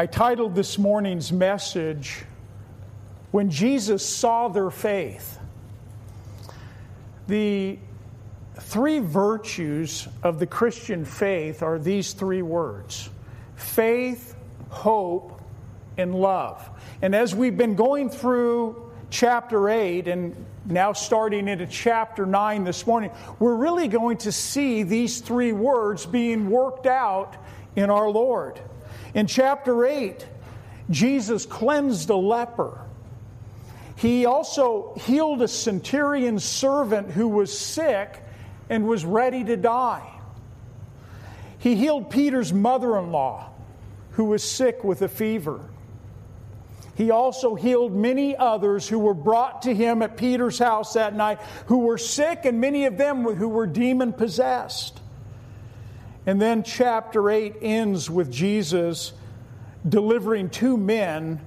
I titled this morning's message, When Jesus Saw Their Faith. The three virtues of the Christian faith are these three words faith, hope, and love. And as we've been going through chapter 8 and now starting into chapter 9 this morning, we're really going to see these three words being worked out in our Lord. In chapter 8, Jesus cleansed a leper. He also healed a centurion's servant who was sick and was ready to die. He healed Peter's mother in law who was sick with a fever. He also healed many others who were brought to him at Peter's house that night who were sick, and many of them who were demon possessed. And then chapter 8 ends with Jesus delivering two men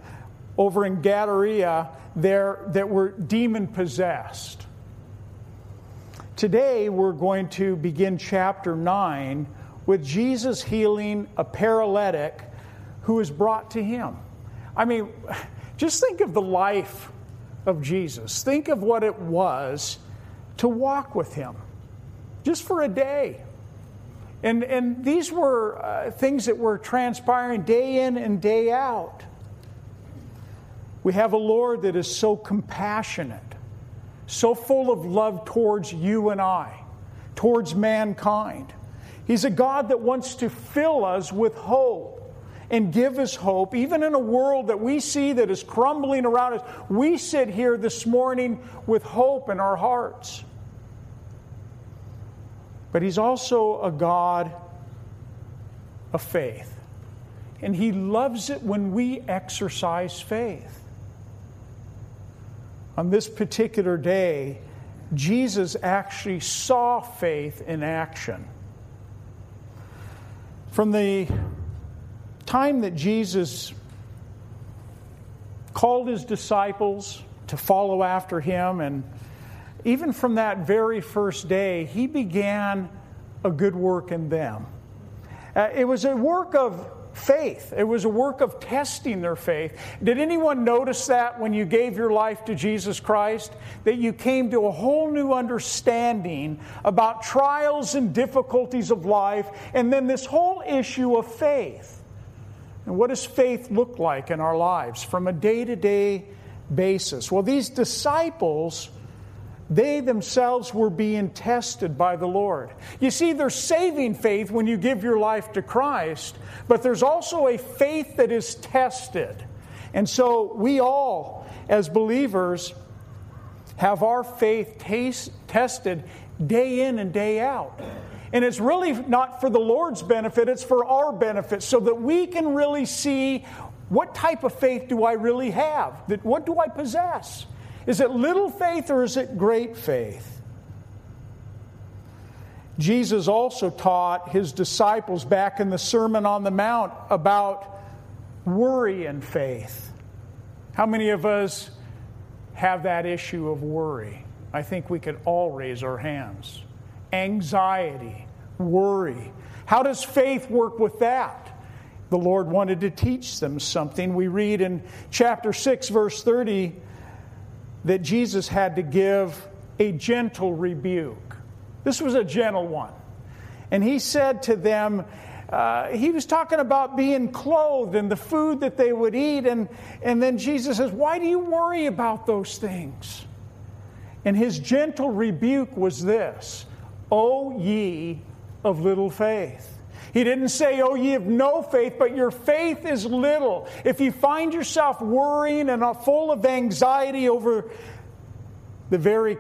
over in Gadara there that were demon possessed. Today we're going to begin chapter 9 with Jesus healing a paralytic who is brought to him. I mean, just think of the life of Jesus. Think of what it was to walk with him just for a day. And, and these were uh, things that were transpiring day in and day out. We have a Lord that is so compassionate, so full of love towards you and I, towards mankind. He's a God that wants to fill us with hope and give us hope, even in a world that we see that is crumbling around us. We sit here this morning with hope in our hearts. But He's also a God of faith. And He loves it when we exercise faith. On this particular day, Jesus actually saw faith in action. From the time that Jesus called his disciples to follow after him and even from that very first day, he began a good work in them. Uh, it was a work of faith, it was a work of testing their faith. Did anyone notice that when you gave your life to Jesus Christ? That you came to a whole new understanding about trials and difficulties of life, and then this whole issue of faith. And what does faith look like in our lives from a day to day basis? Well, these disciples they themselves were being tested by the Lord. You see, there's saving faith when you give your life to Christ, but there's also a faith that is tested. And so we all, as believers, have our faith taste, tested day in and day out. And it's really not for the Lord's benefit, it's for our benefit, so that we can really see what type of faith do I really have? What do I possess? Is it little faith or is it great faith? Jesus also taught his disciples back in the Sermon on the Mount about worry and faith. How many of us have that issue of worry? I think we could all raise our hands. Anxiety, worry. How does faith work with that? The Lord wanted to teach them something. We read in chapter 6, verse 30 that Jesus had to give a gentle rebuke. This was a gentle one. And he said to them, uh, he was talking about being clothed and the food that they would eat. And, and then Jesus says, Why do you worry about those things? And his gentle rebuke was this O ye of little faith. He didn't say, Oh, ye have no faith, but your faith is little. If you find yourself worrying and uh, full of anxiety over the very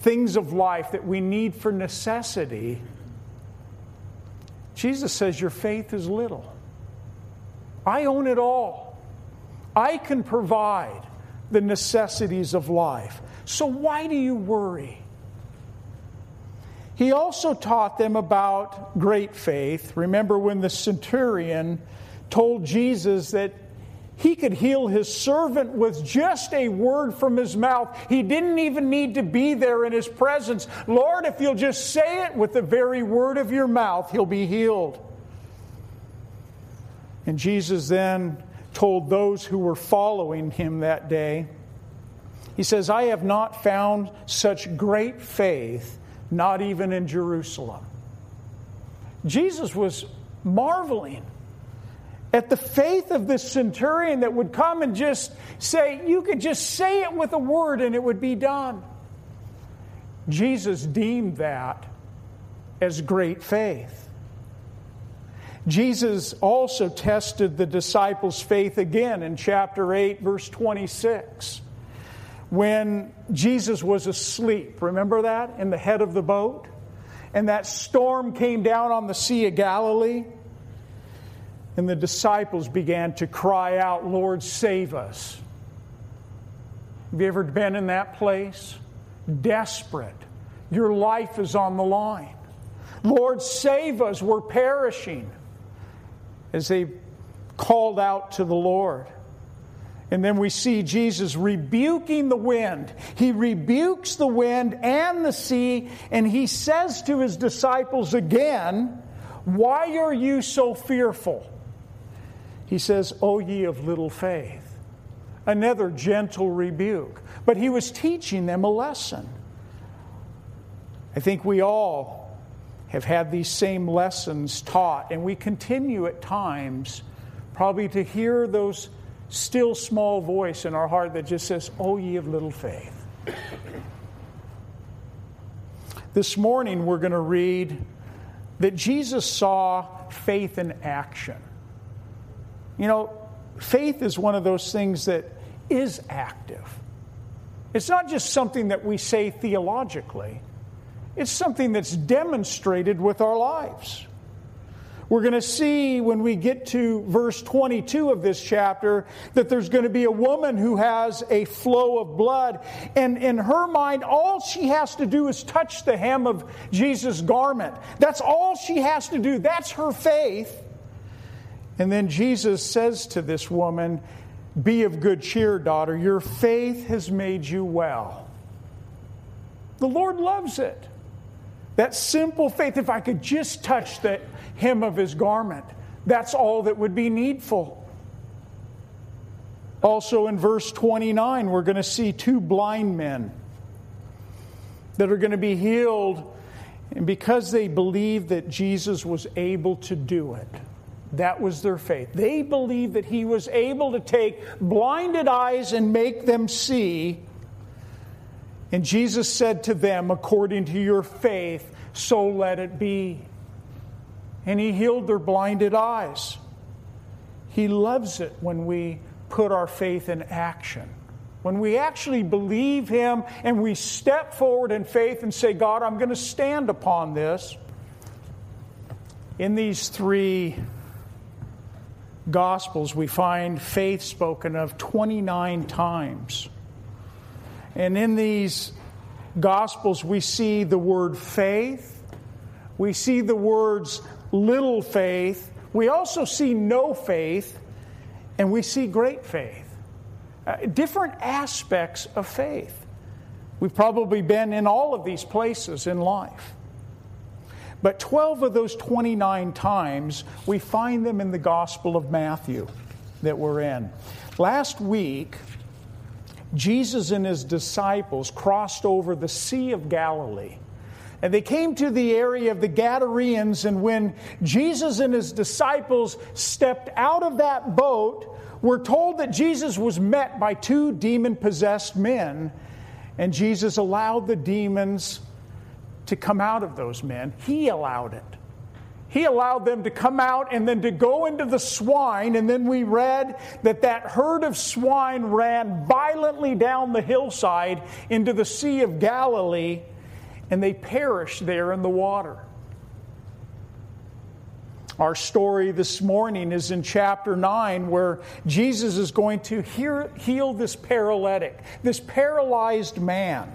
things of life that we need for necessity, Jesus says, Your faith is little. I own it all. I can provide the necessities of life. So why do you worry? He also taught them about great faith. Remember when the centurion told Jesus that he could heal his servant with just a word from his mouth. He didn't even need to be there in his presence. Lord, if you'll just say it with the very word of your mouth, he'll be healed. And Jesus then told those who were following him that day, He says, I have not found such great faith, not even in Jerusalem. Jesus was marveling at the faith of this centurion that would come and just say, You could just say it with a word and it would be done. Jesus deemed that as great faith. Jesus also tested the disciples' faith again in chapter 8, verse 26, when Jesus was asleep. Remember that? In the head of the boat? And that storm came down on the Sea of Galilee. And the disciples began to cry out, Lord, save us. Have you ever been in that place? Desperate. Your life is on the line. Lord, save us. We're perishing as they called out to the Lord. And then we see Jesus rebuking the wind. He rebukes the wind and the sea, and he says to his disciples again, Why are you so fearful? He says, O ye of little faith. Another gentle rebuke. But he was teaching them a lesson. I think we all have had these same lessons taught, and we continue at times probably to hear those still small voice in our heart that just says, Oh, ye of little faith. this morning we're going to read that Jesus saw faith in action. You know, faith is one of those things that is active. It's not just something that we say theologically. It's something that's demonstrated with our lives. We're going to see when we get to verse 22 of this chapter that there's going to be a woman who has a flow of blood. And in her mind, all she has to do is touch the hem of Jesus' garment. That's all she has to do. That's her faith. And then Jesus says to this woman, Be of good cheer, daughter. Your faith has made you well. The Lord loves it. That simple faith, if I could just touch the hem of his garment, that's all that would be needful. Also in verse 29, we're going to see two blind men that are going to be healed. And because they believed that Jesus was able to do it, that was their faith. They believed that he was able to take blinded eyes and make them see. And Jesus said to them, According to your faith, so let it be. And he healed their blinded eyes. He loves it when we put our faith in action. When we actually believe Him and we step forward in faith and say, God, I'm going to stand upon this. In these three Gospels, we find faith spoken of 29 times. And in these Gospels, we see the word faith, we see the words little faith, we also see no faith, and we see great faith. Uh, different aspects of faith. We've probably been in all of these places in life. But 12 of those 29 times, we find them in the Gospel of Matthew that we're in. Last week, Jesus and his disciples crossed over the Sea of Galilee. And they came to the area of the Gadareans, and when Jesus and his disciples stepped out of that boat, we're told that Jesus was met by two demon possessed men, and Jesus allowed the demons to come out of those men. He allowed it he allowed them to come out and then to go into the swine. And then we read that that herd of swine ran violently down the hillside into the Sea of Galilee and they perished there in the water. Our story this morning is in chapter 9, where Jesus is going to heal this paralytic, this paralyzed man.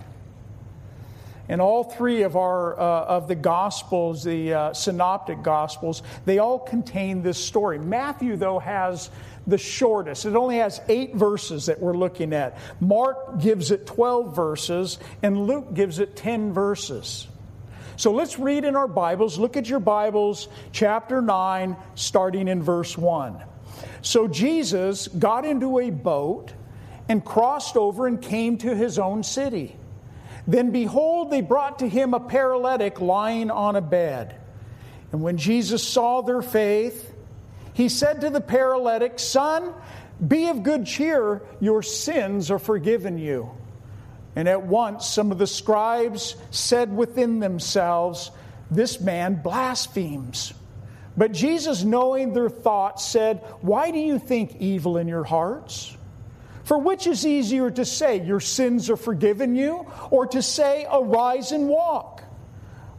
And all three of our uh, of the gospels, the uh, synoptic gospels, they all contain this story. Matthew, though, has the shortest. It only has eight verses that we're looking at. Mark gives it 12 verses, and Luke gives it 10 verses. So let's read in our Bibles. Look at your Bibles, chapter 9, starting in verse 1. So Jesus got into a boat and crossed over and came to his own city. Then behold, they brought to him a paralytic lying on a bed. And when Jesus saw their faith, he said to the paralytic, Son, be of good cheer, your sins are forgiven you. And at once some of the scribes said within themselves, This man blasphemes. But Jesus, knowing their thoughts, said, Why do you think evil in your hearts? For which is easier to say, Your sins are forgiven you, or to say, Arise and walk?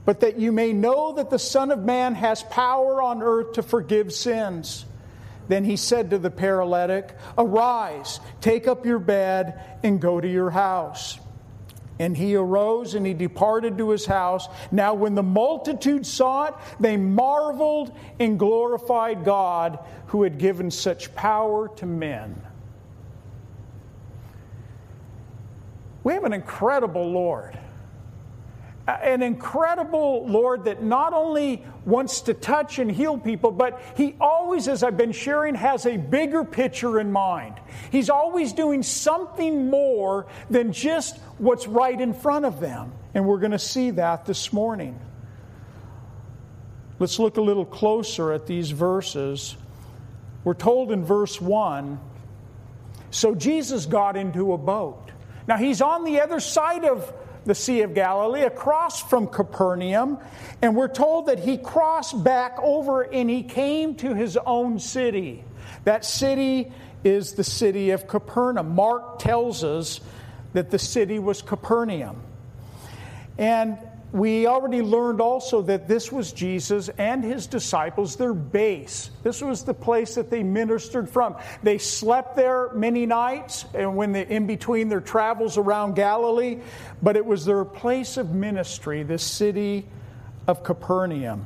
But that you may know that the Son of Man has power on earth to forgive sins. Then he said to the paralytic, Arise, take up your bed, and go to your house. And he arose and he departed to his house. Now, when the multitude saw it, they marveled and glorified God who had given such power to men. We have an incredible Lord an incredible Lord that not only wants to touch and heal people, but He always, as I've been sharing, has a bigger picture in mind. He's always doing something more than just what's right in front of them. And we're going to see that this morning. Let's look a little closer at these verses. We're told in verse 1 So Jesus got into a boat. Now, he's on the other side of the Sea of Galilee, across from Capernaum, and we're told that he crossed back over and he came to his own city. That city is the city of Capernaum. Mark tells us that the city was Capernaum. And we already learned also that this was Jesus and his disciples, their base. This was the place that they ministered from. They slept there many nights and when they in between their travels around Galilee, but it was their place of ministry, the city of Capernaum.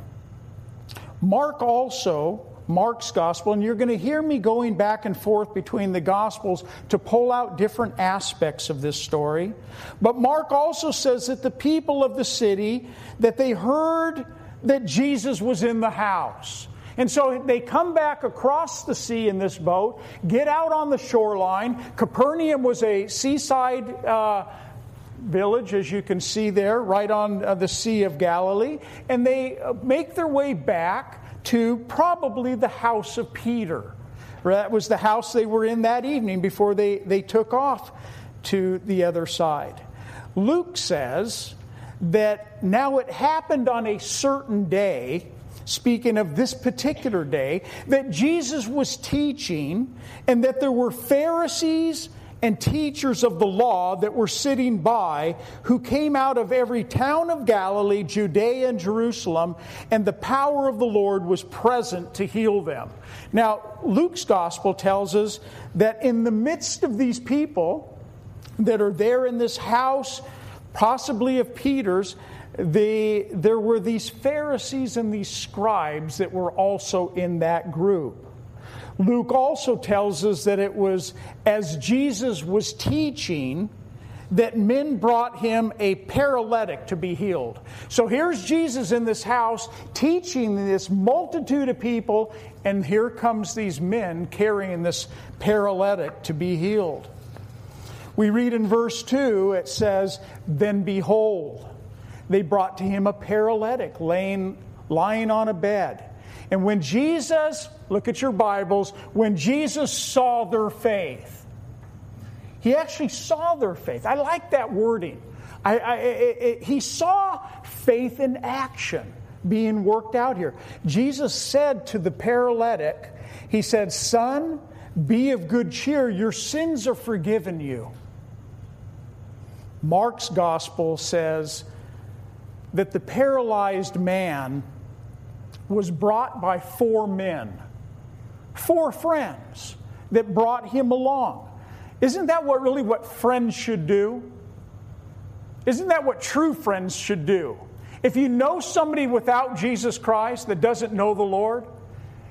Mark also Mark's gospel, and you're going to hear me going back and forth between the gospels to pull out different aspects of this story. But Mark also says that the people of the city that they heard that Jesus was in the house. And so they come back across the sea in this boat, get out on the shoreline. Capernaum was a seaside uh, village, as you can see there, right on uh, the Sea of Galilee. And they uh, make their way back to probably the house of Peter. That was the house they were in that evening before they, they took off to the other side. Luke says that now it happened on a certain day, speaking of this particular day, that Jesus was teaching and that there were Pharisees and teachers of the law that were sitting by, who came out of every town of Galilee, Judea, and Jerusalem, and the power of the Lord was present to heal them. Now, Luke's gospel tells us that in the midst of these people that are there in this house, possibly of Peter's, the, there were these Pharisees and these scribes that were also in that group. Luke also tells us that it was as Jesus was teaching that men brought him a paralytic to be healed. So here's Jesus in this house teaching this multitude of people, and here comes these men carrying this paralytic to be healed. We read in verse 2, it says, Then behold, they brought to him a paralytic laying, lying on a bed. And when Jesus, look at your Bibles, when Jesus saw their faith, he actually saw their faith. I like that wording. I, I, he saw faith in action being worked out here. Jesus said to the paralytic, He said, Son, be of good cheer, your sins are forgiven you. Mark's gospel says that the paralyzed man was brought by four men, four friends that brought him along. Isn't that what really what friends should do? Isn't that what true friends should do? If you know somebody without Jesus Christ that doesn't know the Lord,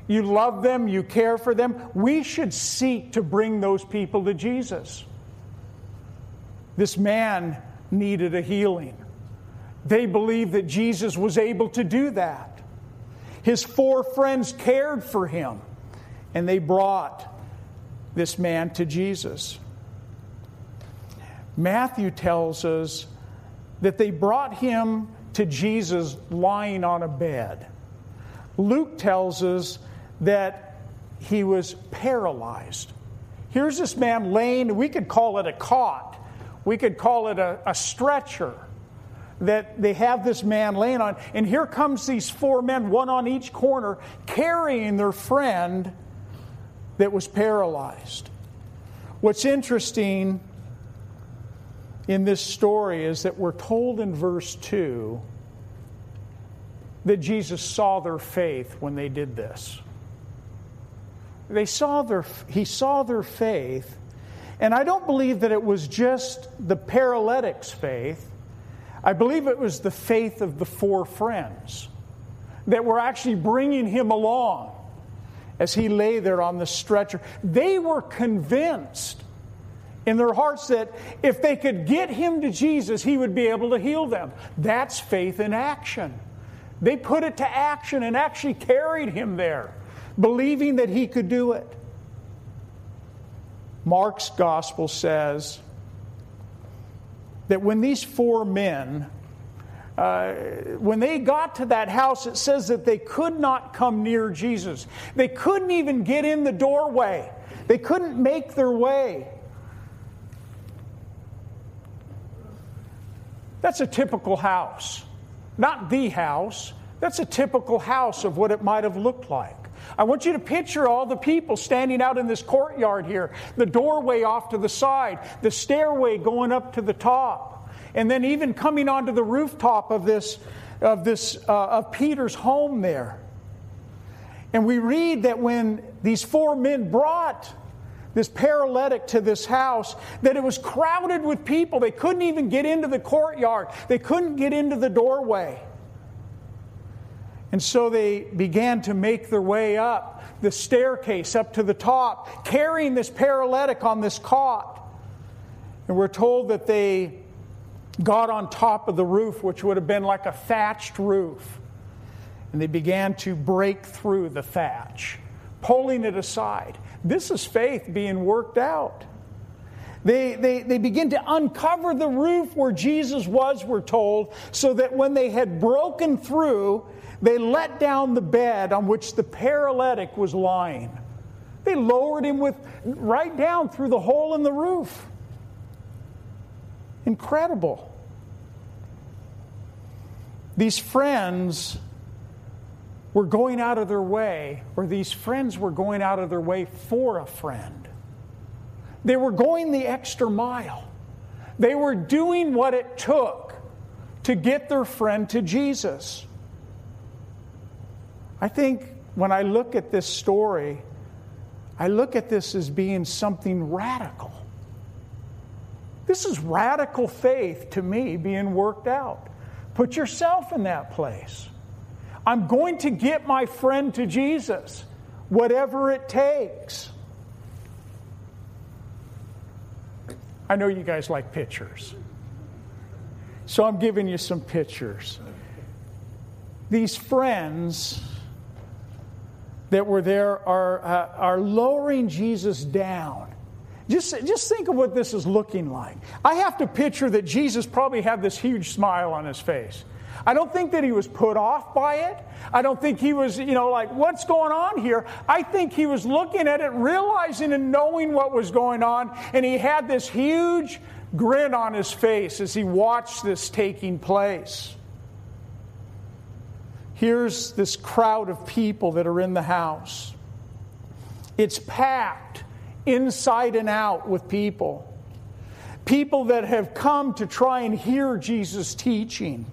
you love them, you care for them, we should seek to bring those people to Jesus. This man needed a healing. They believed that Jesus was able to do that. His four friends cared for him. And they brought this man to Jesus. Matthew tells us that they brought him to Jesus lying on a bed. Luke tells us that he was paralyzed. Here's this man laying, we could call it a cot, we could call it a, a stretcher that they have this man laying on. And here comes these four men, one on each corner, carrying their friend that was paralyzed. What's interesting in this story is that we're told in verse 2 that Jesus saw their faith when they did this. They saw their, he saw their faith, and I don't believe that it was just the paralytic's faith. I believe it was the faith of the four friends that were actually bringing him along as he lay there on the stretcher. They were convinced in their hearts that if they could get him to Jesus, he would be able to heal them. That's faith in action. They put it to action and actually carried him there, believing that he could do it. Mark's gospel says that when these four men uh, when they got to that house, it says that they could not come near Jesus. They couldn't even get in the doorway, they couldn't make their way. That's a typical house. Not the house, that's a typical house of what it might have looked like. I want you to picture all the people standing out in this courtyard here, the doorway off to the side, the stairway going up to the top and then even coming onto the rooftop of this of this uh, of Peter's home there. And we read that when these four men brought this paralytic to this house, that it was crowded with people. They couldn't even get into the courtyard. They couldn't get into the doorway. And so they began to make their way up the staircase up to the top, carrying this paralytic on this cot. And we're told that they got on top of the roof, which would have been like a thatched roof. And they began to break through the thatch, pulling it aside. This is faith being worked out. They, they, they begin to uncover the roof where Jesus was, we're told, so that when they had broken through, they let down the bed on which the paralytic was lying. They lowered him with right down through the hole in the roof. Incredible. These friends were going out of their way, or these friends were going out of their way for a friend. They were going the extra mile. They were doing what it took to get their friend to Jesus. I think when I look at this story, I look at this as being something radical. This is radical faith to me being worked out. Put yourself in that place. I'm going to get my friend to Jesus, whatever it takes. I know you guys like pictures. So I'm giving you some pictures. These friends that were there are, uh, are lowering Jesus down just, just think of what this is looking like. I have to picture that Jesus probably had this huge smile on his face. I don't think that he was put off by it. I don't think he was, you know, like, what's going on here? I think he was looking at it, realizing and knowing what was going on, and he had this huge grin on his face as he watched this taking place. Here's this crowd of people that are in the house. It's packed inside and out with people. People that have come to try and hear Jesus' teaching.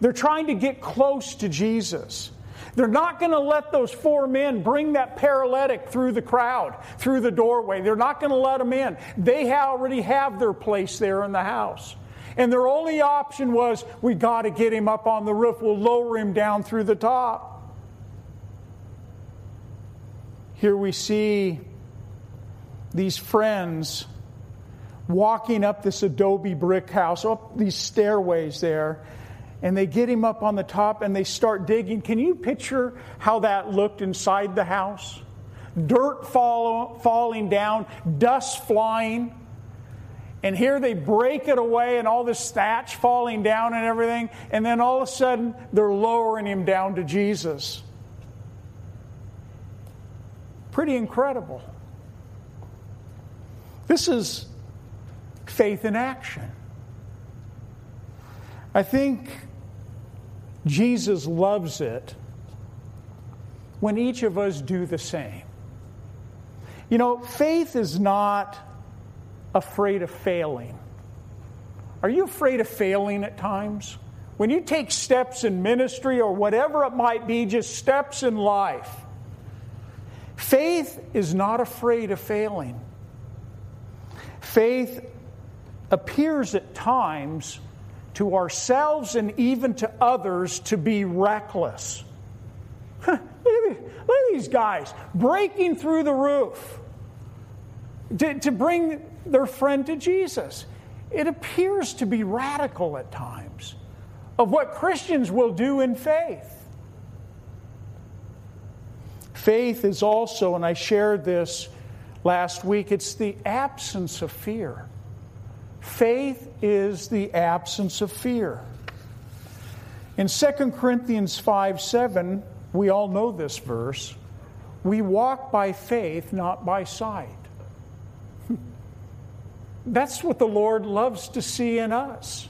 They're trying to get close to Jesus. They're not going to let those four men bring that paralytic through the crowd, through the doorway. They're not going to let them in. They already have their place there in the house. And their only option was we got to get him up on the roof. We'll lower him down through the top. Here we see these friends walking up this adobe brick house, up these stairways there, and they get him up on the top and they start digging. Can you picture how that looked inside the house? dirt fall, falling down, dust flying. And here they break it away and all this thatch falling down and everything. And then all of a sudden, they're lowering him down to Jesus. Pretty incredible. This is faith in action. I think Jesus loves it when each of us do the same. You know, faith is not afraid of failing. Are you afraid of failing at times? When you take steps in ministry or whatever it might be, just steps in life, faith is not afraid of failing. Faith appears at times to ourselves and even to others to be reckless. look, at look, at these guys breaking through the roof to, to bring their friend to Jesus. It appears to be radical at times of what Christians will do in faith. Faith is also, and I shared this last week, it's the absence of fear. Faith is the absence of fear. In 2 Corinthians 5 7, we all know this verse. We walk by faith, not by sight. That's what the Lord loves to see in us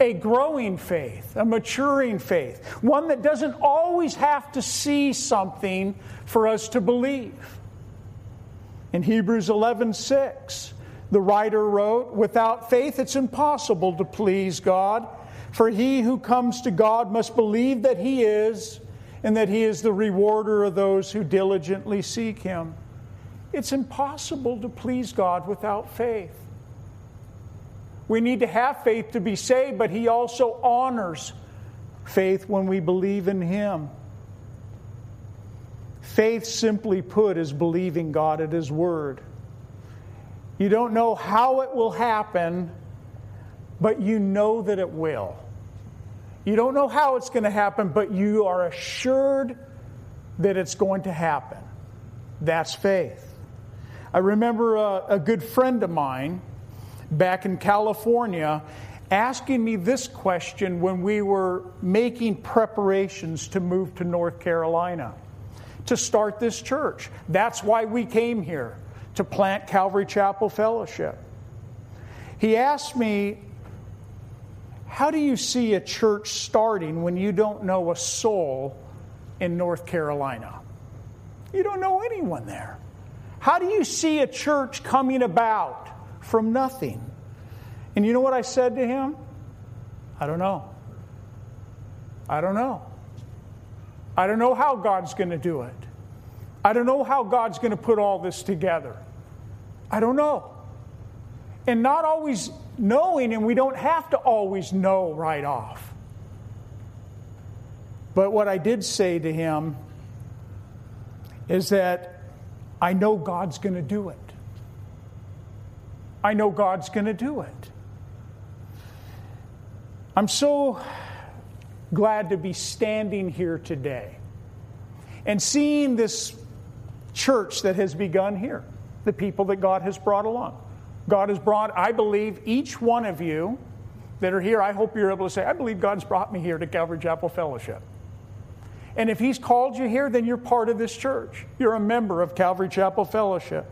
a growing faith, a maturing faith, one that doesn't always have to see something for us to believe. In Hebrews 11 6, the writer wrote, Without faith, it's impossible to please God, for he who comes to God must believe that he is, and that he is the rewarder of those who diligently seek him. It's impossible to please God without faith. We need to have faith to be saved, but He also honors faith when we believe in Him. Faith, simply put, is believing God at His Word. You don't know how it will happen, but you know that it will. You don't know how it's going to happen, but you are assured that it's going to happen. That's faith. I remember a, a good friend of mine back in California asking me this question when we were making preparations to move to North Carolina to start this church. That's why we came here to plant Calvary Chapel Fellowship. He asked me, How do you see a church starting when you don't know a soul in North Carolina? You don't know anyone there. How do you see a church coming about? from nothing. And you know what I said to him? I don't know. I don't know. I don't know how God's going to do it. I don't know how God's going to put all this together. I don't know. And not always knowing, and we don't have to always know right off. But what I did say to him is that I know God's going to do it. I know God's going to do it. I'm so glad to be standing here today and seeing this church that has begun here, the people that God has brought along. God has brought, I believe, each one of you that are here, I hope you're able to say, I believe God's brought me here to Calvary Chapel Fellowship. And if He's called you here, then you're part of this church. You're a member of Calvary Chapel Fellowship.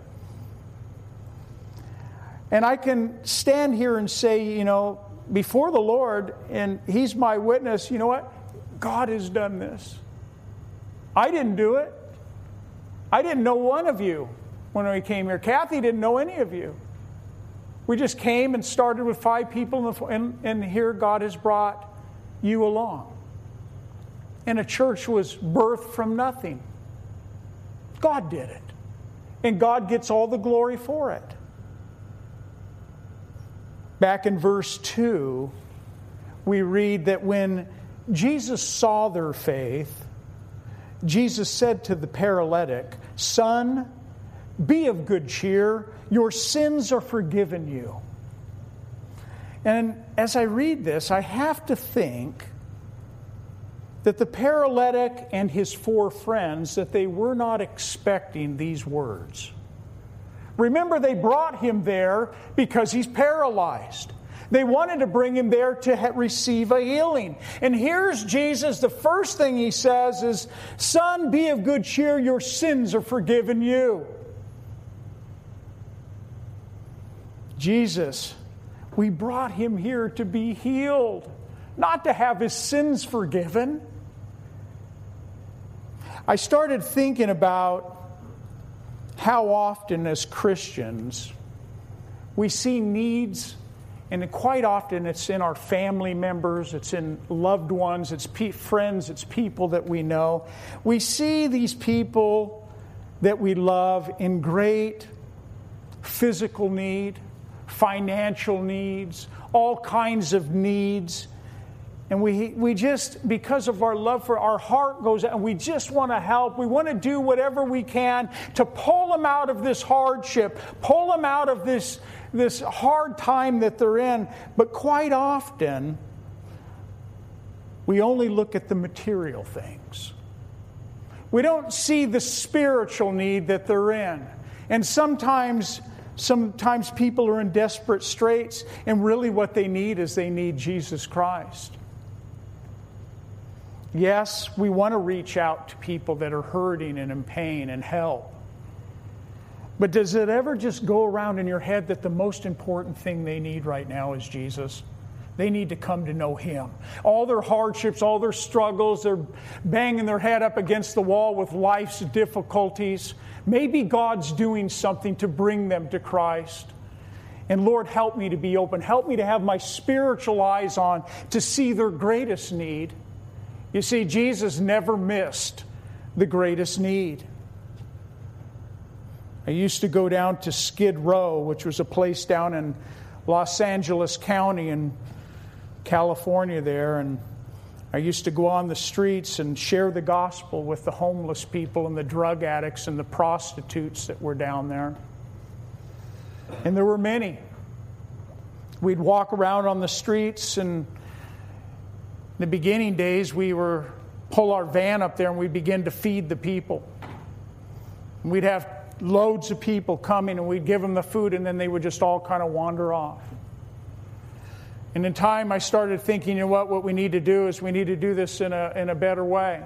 And I can stand here and say, you know, before the Lord, and He's my witness, you know what? God has done this. I didn't do it. I didn't know one of you when we came here. Kathy didn't know any of you. We just came and started with five people, and, and here God has brought you along. And a church was birthed from nothing. God did it. And God gets all the glory for it. Back in verse 2, we read that when Jesus saw their faith, Jesus said to the paralytic, Son, be of good cheer, your sins are forgiven you. And as I read this, I have to think that the paralytic and his four friends that they were not expecting these words. Remember they brought him there because he's paralyzed. They wanted to bring him there to receive a healing. And here's Jesus. The first thing he says is, Son, be of good cheer, your sins are forgiven you. Jesus, we brought him here to be healed, not to have his sins forgiven. I started thinking about how often, as Christians, we see needs and quite often it's in our family members, it's in loved ones, it's pe- friends, it's people that we know. We see these people that we love in great physical need, financial needs, all kinds of needs. And we, we just, because of our love for our heart goes out, and we just want to help. We want to do whatever we can to pull them out of this hardship, pull them out of this, this hard time that they're in. But quite often, we only look at the material things. We don't see the spiritual need that they're in. And sometimes, sometimes people are in desperate straits, and really what they need is they need Jesus Christ. Yes, we want to reach out to people that are hurting and in pain and help. But does it ever just go around in your head that the most important thing they need right now is Jesus? They need to come to know Him. All their hardships, all their struggles, they're banging their head up against the wall with life's difficulties. Maybe God's doing something to bring them to Christ. And Lord, help me to be open. Help me to have my spiritual eyes on to see their greatest need. You see, Jesus never missed the greatest need. I used to go down to Skid Row, which was a place down in Los Angeles County in California, there, and I used to go on the streets and share the gospel with the homeless people and the drug addicts and the prostitutes that were down there. And there were many. We'd walk around on the streets and in the beginning days, we were pull our van up there and we'd begin to feed the people. And we'd have loads of people coming and we'd give them the food and then they would just all kind of wander off. And in time, I started thinking, you know what, what we need to do is we need to do this in a, in a better way.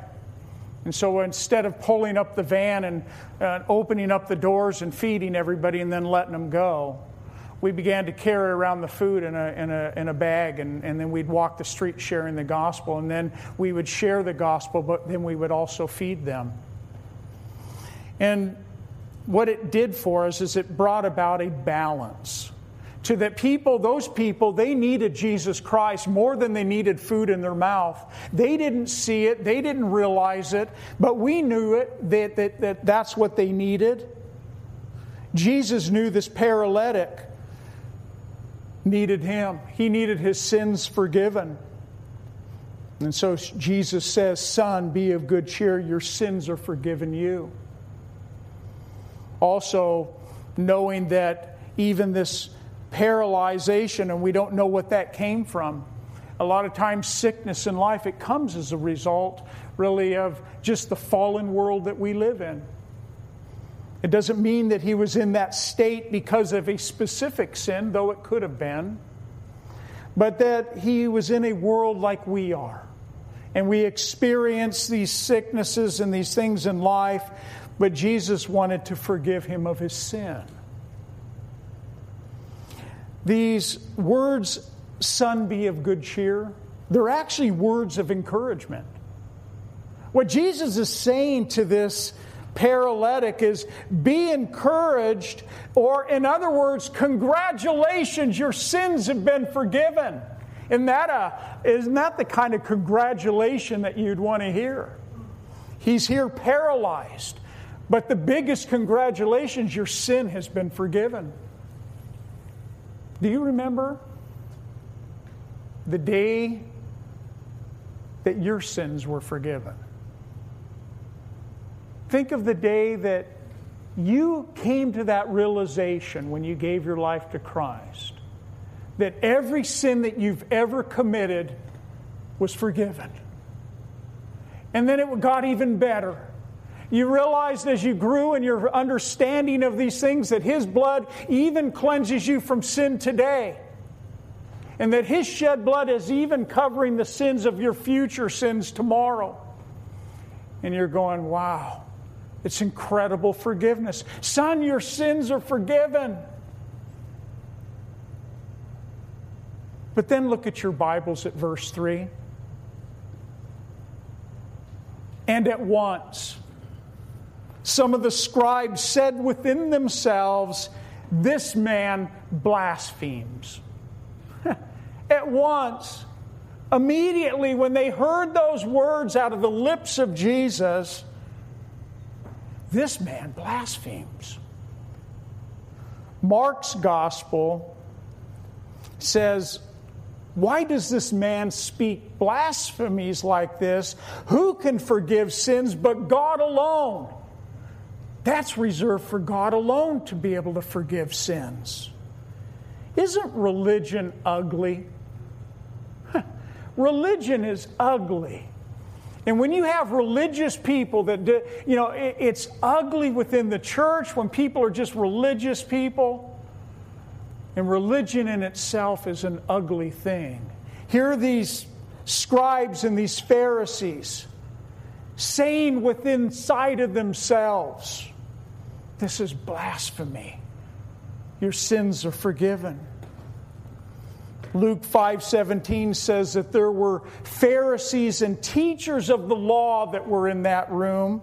And so instead of pulling up the van and uh, opening up the doors and feeding everybody and then letting them go, we began to carry around the food in a, in a, in a bag, and, and then we'd walk the street sharing the gospel. And then we would share the gospel, but then we would also feed them. And what it did for us is it brought about a balance to that people, those people, they needed Jesus Christ more than they needed food in their mouth. They didn't see it, they didn't realize it, but we knew it that, that, that that's what they needed. Jesus knew this paralytic needed him, he needed his sins forgiven. And so Jesus says, Son, be of good cheer, your sins are forgiven you. Also, knowing that even this paralyzation, and we don't know what that came from. A lot of times, sickness in life, it comes as a result, really, of just the fallen world that we live in. It doesn't mean that he was in that state because of a specific sin, though it could have been, but that he was in a world like we are. And we experience these sicknesses and these things in life, but Jesus wanted to forgive him of his sin. These words, son, be of good cheer, they're actually words of encouragement. What Jesus is saying to this paralytic is be encouraged, or in other words, congratulations, your sins have been forgiven. Isn't that, a, isn't that the kind of congratulation that you'd want to hear? He's here paralyzed. But the biggest congratulations, your sin has been forgiven. Do you remember the day that your sins were forgiven? Think of the day that you came to that realization when you gave your life to Christ that every sin that you've ever committed was forgiven. And then it got even better. You realized as you grew in your understanding of these things that His blood even cleanses you from sin today. And that His shed blood is even covering the sins of your future sins tomorrow. And you're going, wow, it's incredible forgiveness. Son, your sins are forgiven. But then look at your Bibles at verse 3. And at once, some of the scribes said within themselves, This man blasphemes. at once, immediately, when they heard those words out of the lips of Jesus, this man blasphemes. Mark's gospel says, Why does this man speak blasphemies like this? Who can forgive sins but God alone? That's reserved for God alone to be able to forgive sins. Isn't religion ugly? religion is ugly. And when you have religious people that, do, you know, it, it's ugly within the church when people are just religious people. And religion in itself is an ugly thing. Here are these scribes and these Pharisees saying within sight of themselves, This is blasphemy. Your sins are forgiven. Luke 5:17 says that there were Pharisees and teachers of the law that were in that room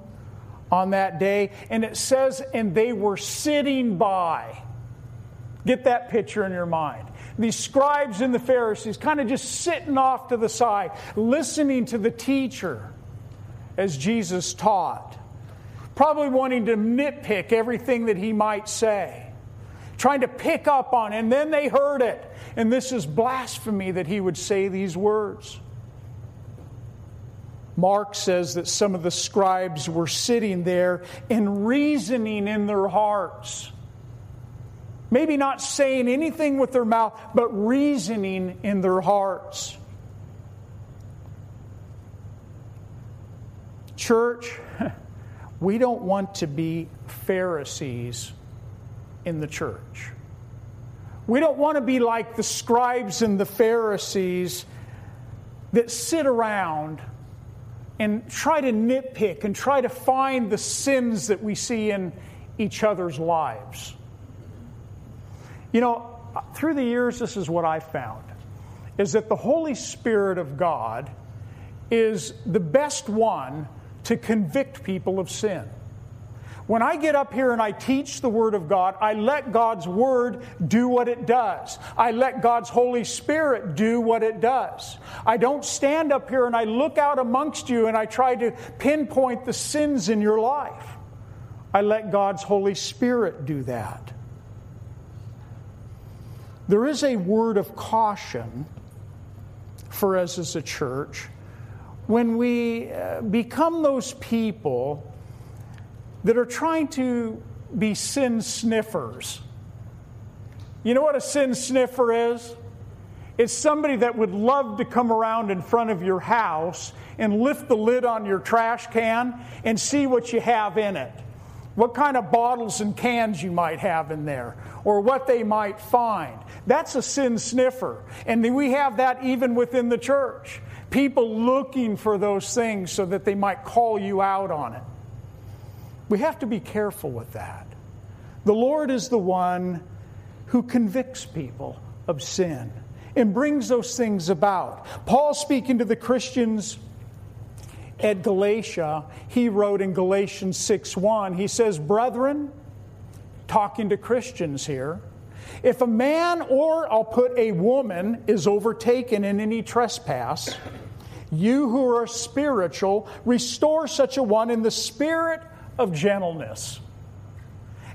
on that day and it says and they were sitting by. Get that picture in your mind. These scribes and the Pharisees kind of just sitting off to the side listening to the teacher as Jesus taught. Probably wanting to nitpick everything that he might say trying to pick up on, and then they heard it. And this is blasphemy that he would say these words. Mark says that some of the scribes were sitting there and reasoning in their hearts. Maybe not saying anything with their mouth, but reasoning in their hearts. Church, we don't want to be Pharisees in the church. We don't want to be like the scribes and the Pharisees that sit around and try to nitpick and try to find the sins that we see in each other's lives. You know, through the years, this is what I found is that the Holy Spirit of God is the best one to convict people of sin. When I get up here and I teach the Word of God, I let God's Word do what it does. I let God's Holy Spirit do what it does. I don't stand up here and I look out amongst you and I try to pinpoint the sins in your life. I let God's Holy Spirit do that. There is a word of caution for us as a church when we uh, become those people that are trying to be sin sniffers. You know what a sin sniffer is? It's somebody that would love to come around in front of your house and lift the lid on your trash can and see what you have in it. What kind of bottles and cans you might have in there, or what they might find. That's a sin sniffer. And we have that even within the church. People looking for those things so that they might call you out on it. We have to be careful with that. The Lord is the one who convicts people of sin and brings those things about. Paul, speaking to the Christians at Galatia, he wrote in Galatians 6 1, he says, Brethren, talking to Christians here, if a man or I'll put a woman is overtaken in any trespass, you who are spiritual, restore such a one in the spirit of gentleness.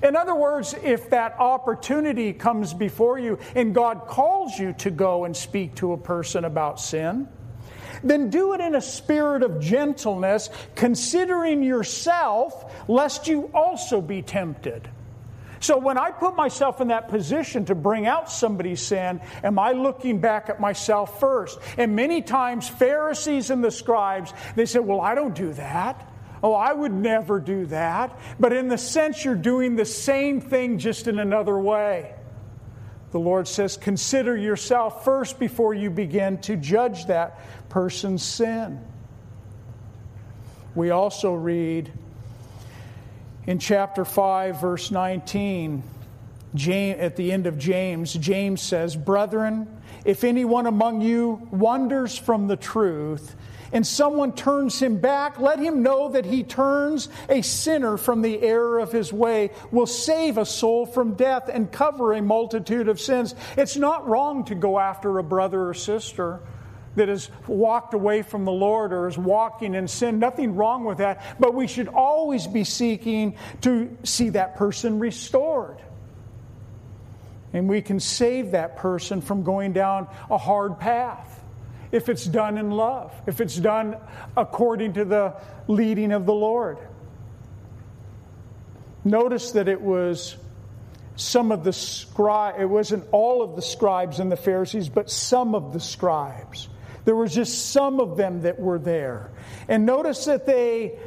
In other words, if that opportunity comes before you and God calls you to go and speak to a person about sin, then do it in a spirit of gentleness, considering yourself, lest you also be tempted. So when I put myself in that position to bring out somebody's sin, am I looking back at myself first? And many times, Pharisees and the scribes, they say, Well, I don't do that. Oh, I would never do that. But in the sense, you're doing the same thing just in another way. The Lord says, Consider yourself first before you begin to judge that person's sin. We also read in chapter 5, verse 19, James, at the end of James, James says, Brethren, if anyone among you wanders from the truth, and someone turns him back, let him know that he turns a sinner from the error of his way, will save a soul from death and cover a multitude of sins. It's not wrong to go after a brother or sister that has walked away from the Lord or is walking in sin. Nothing wrong with that. But we should always be seeking to see that person restored. And we can save that person from going down a hard path if it's done in love, if it's done according to the leading of the Lord. Notice that it was some of the scribes, it wasn't all of the scribes and the Pharisees, but some of the scribes. There was just some of them that were there. And notice that they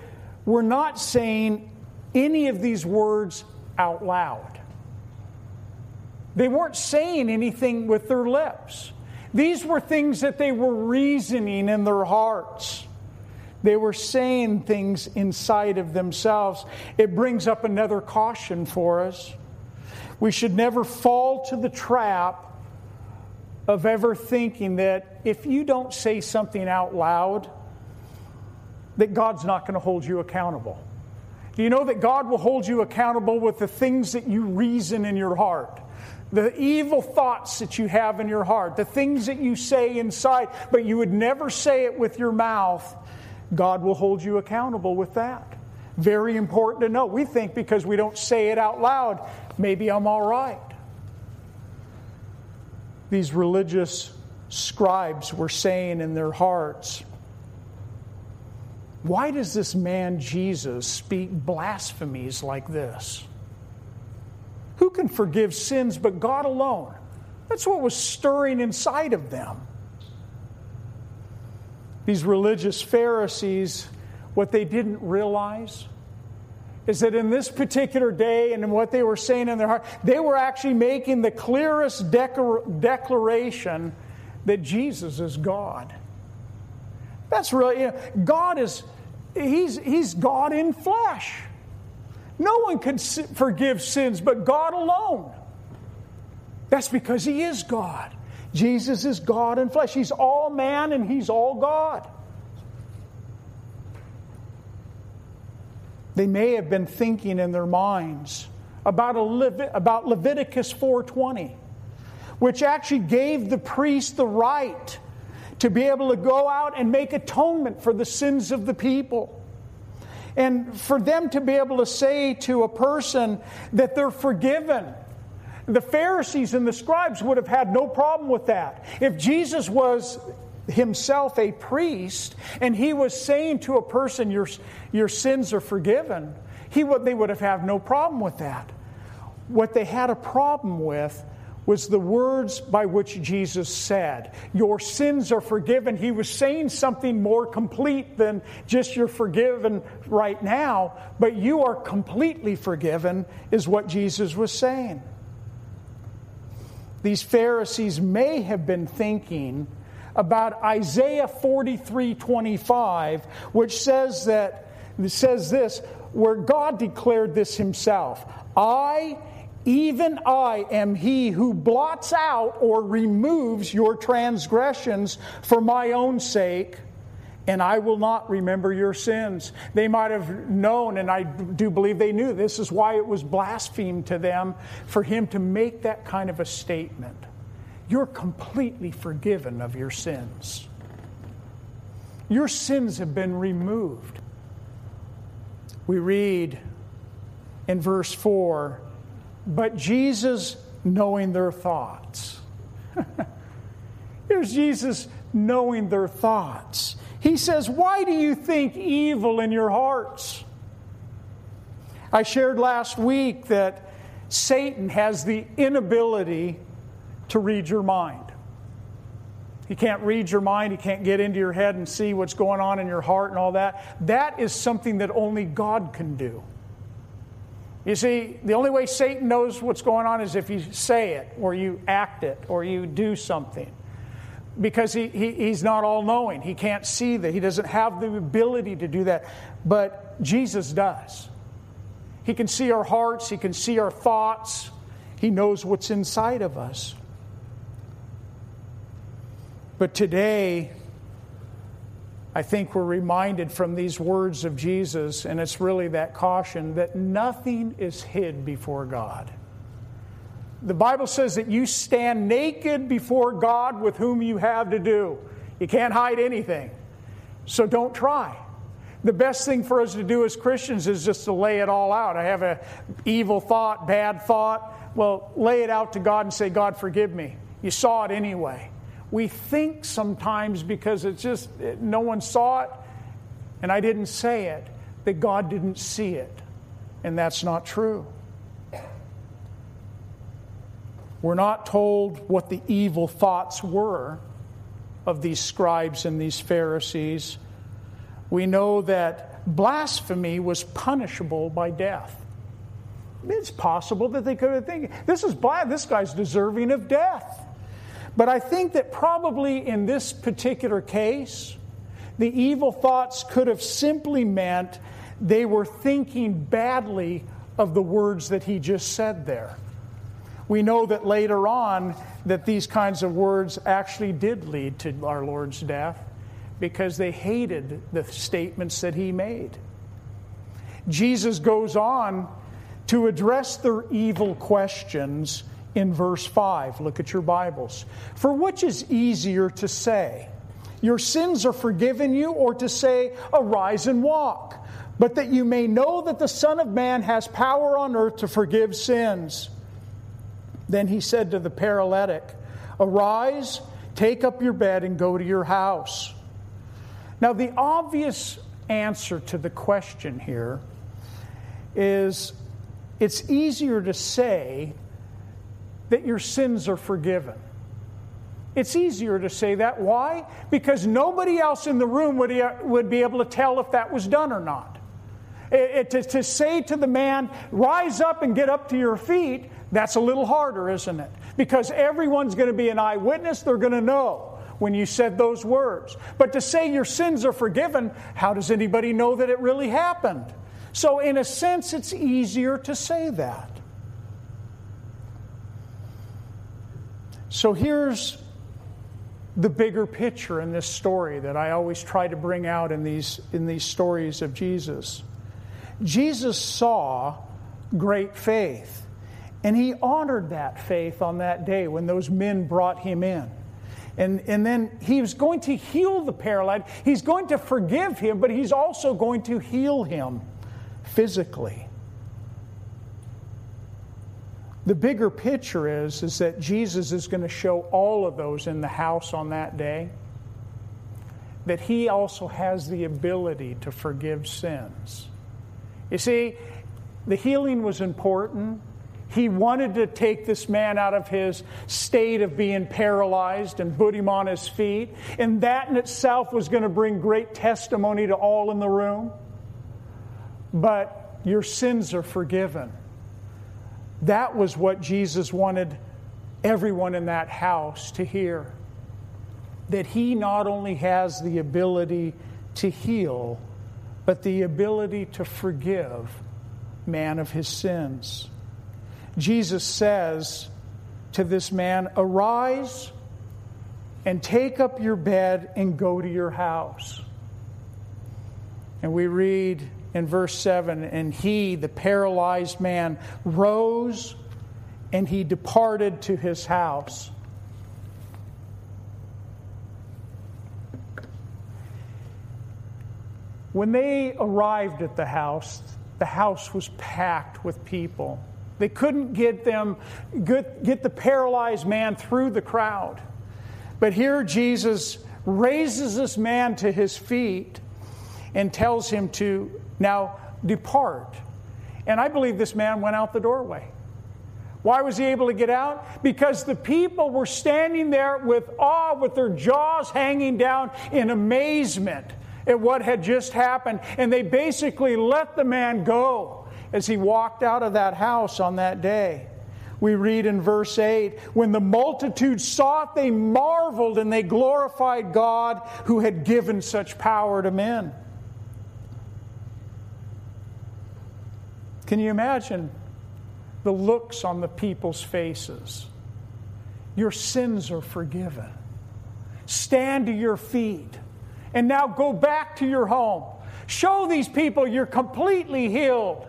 were not saying any of these words out loud. They weren't saying anything with their lips. These were things that they were reasoning in their hearts. They were saying things inside of themselves. It brings up another caution for us. We should never fall to the trap of ever thinking that if you don't say something out loud, that God's not going to hold you accountable. Do you know that God will hold you accountable with the things that you reason in your heart? The evil thoughts that you have in your heart, the things that you say inside, but you would never say it with your mouth, God will hold you accountable with that. Very important to know. We think because we don't say it out loud, maybe I'm all right these religious scribes were saying in their hearts. Why does this man Jesus speak blasphemies like this? Who can forgive sins but God alone? That's what was stirring inside of them. These religious Pharisees, what they didn't realize is that in this particular day and in what they were saying in their heart, they were actually making the clearest declaration that Jesus is God. That's really, you know, God is, he's, he's God in flesh. No one can forgive sins but God alone. That's because He is God. Jesus is God in flesh. He's all man and He's all God. They may have been thinking in their minds about, Levit- about Leviticus 4:20, which actually gave the priest the right to be able to go out and make atonement for the sins of the people. And for them to be able to say to a person that they're forgiven. The Pharisees and the scribes would have had no problem with that. If Jesus was himself a priest and he was saying to a person, Your, your sins are forgiven, he would, they would have had no problem with that. What they had a problem with was the words by which Jesus said, Your sins are forgiven. He was saying something more complete than just you're forgiven right now, but you are completely forgiven, is what Jesus was saying. These Pharisees may have been thinking about Isaiah 43 25, which says that says this, where God declared this himself. I, even I, am he who blots out or removes your transgressions for my own sake and I will not remember your sins. They might have known, and I do believe they knew. This is why it was blasphemed to them for him to make that kind of a statement you're completely forgiven of your sins. Your sins have been removed. We read in verse 4 but Jesus knowing their thoughts. Here's Jesus knowing their thoughts. He says, Why do you think evil in your hearts? I shared last week that Satan has the inability to read your mind. He can't read your mind. He can't get into your head and see what's going on in your heart and all that. That is something that only God can do. You see, the only way Satan knows what's going on is if you say it, or you act it, or you do something. Because he, he, he's not all knowing. He can't see that. He doesn't have the ability to do that. But Jesus does. He can see our hearts, He can see our thoughts, He knows what's inside of us. But today, I think we're reminded from these words of Jesus, and it's really that caution that nothing is hid before God. The Bible says that you stand naked before God with whom you have to do. You can't hide anything. So don't try. The best thing for us to do as Christians is just to lay it all out. I have an evil thought, bad thought. Well, lay it out to God and say, God, forgive me. You saw it anyway. We think sometimes because it's just no one saw it and I didn't say it, that God didn't see it. And that's not true. We're not told what the evil thoughts were of these scribes and these Pharisees. We know that blasphemy was punishable by death. It's possible that they could have thinking, this is bad, this guy's deserving of death. But I think that probably in this particular case, the evil thoughts could have simply meant they were thinking badly of the words that he just said there. We know that later on that these kinds of words actually did lead to our Lord's death because they hated the statements that he made. Jesus goes on to address their evil questions in verse 5. Look at your Bibles. For which is easier to say, Your sins are forgiven you, or to say, Arise and walk? But that you may know that the Son of Man has power on earth to forgive sins. Then he said to the paralytic, Arise, take up your bed, and go to your house. Now, the obvious answer to the question here is it's easier to say that your sins are forgiven. It's easier to say that. Why? Because nobody else in the room would, would be able to tell if that was done or not. It, it, to, to say to the man, rise up and get up to your feet, that's a little harder, isn't it? Because everyone's going to be an eyewitness, they're going to know when you said those words. But to say your sins are forgiven, how does anybody know that it really happened? So, in a sense, it's easier to say that. So here's the bigger picture in this story that I always try to bring out in these, in these stories of Jesus. Jesus saw great faith, and he honored that faith on that day when those men brought him in. And, and then he was going to heal the paralytic. He's going to forgive him, but he's also going to heal him physically. The bigger picture is, is that Jesus is going to show all of those in the house on that day that he also has the ability to forgive sins. You see, the healing was important. He wanted to take this man out of his state of being paralyzed and put him on his feet. And that in itself was going to bring great testimony to all in the room. But your sins are forgiven. That was what Jesus wanted everyone in that house to hear. That he not only has the ability to heal, but the ability to forgive man of his sins. Jesus says to this man, Arise and take up your bed and go to your house. And we read in verse 7 And he, the paralyzed man, rose and he departed to his house. When they arrived at the house, the house was packed with people. They couldn't get them get, get the paralyzed man through the crowd. But here Jesus raises this man to his feet and tells him to now depart. And I believe this man went out the doorway. Why was he able to get out? Because the people were standing there with awe, with their jaws hanging down in amazement at what had just happened. And they basically let the man go as he walked out of that house on that day. We read in verse 8 when the multitude saw it, they marveled and they glorified God who had given such power to men. Can you imagine the looks on the people's faces? Your sins are forgiven. Stand to your feet and now go back to your home. Show these people you're completely healed.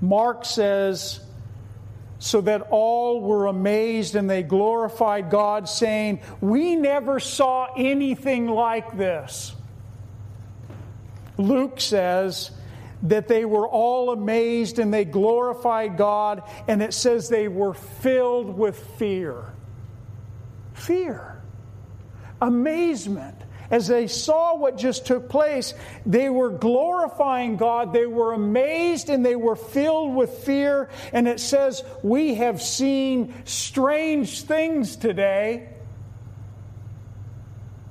Mark says, so that all were amazed and they glorified God, saying, We never saw anything like this. Luke says, that they were all amazed and they glorified God, and it says they were filled with fear. Fear. Amazement. As they saw what just took place, they were glorifying God, they were amazed, and they were filled with fear. And it says, We have seen strange things today.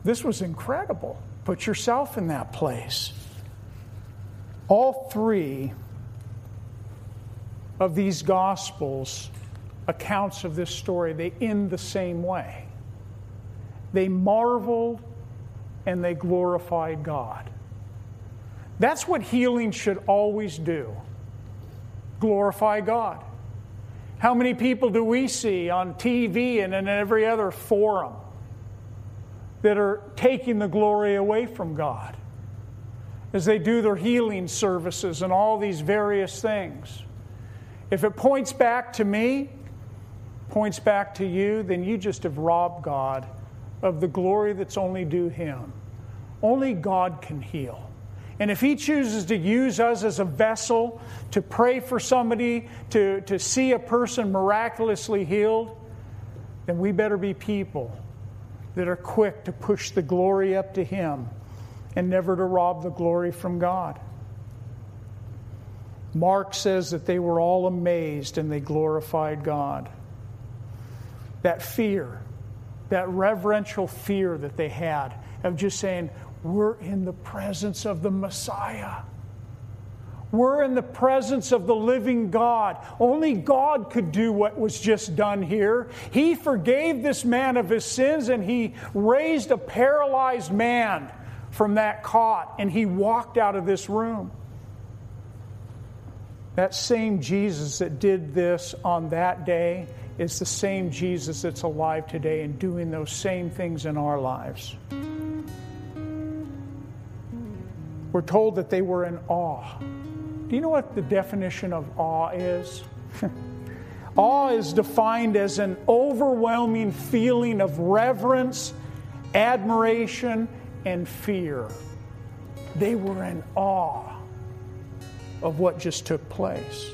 This was incredible. Put yourself in that place. All three of these Gospels, accounts of this story, they end the same way. They marveled and they glorified God. That's what healing should always do glorify God. How many people do we see on TV and in every other forum that are taking the glory away from God? As they do their healing services and all these various things. If it points back to me, points back to you, then you just have robbed God of the glory that's only due Him. Only God can heal. And if He chooses to use us as a vessel to pray for somebody, to, to see a person miraculously healed, then we better be people that are quick to push the glory up to Him and never to rob the glory from God. Mark says that they were all amazed and they glorified God. That fear, that reverential fear that they had of just saying, We're in the presence of the Messiah. We're in the presence of the living God. Only God could do what was just done here. He forgave this man of his sins and he raised a paralyzed man from that cot and he walked out of this room. That same Jesus that did this on that day is the same Jesus that's alive today and doing those same things in our lives. We're told that they were in awe. Do you know what the definition of awe is? awe is defined as an overwhelming feeling of reverence, admiration, and fear. They were in awe of what just took place.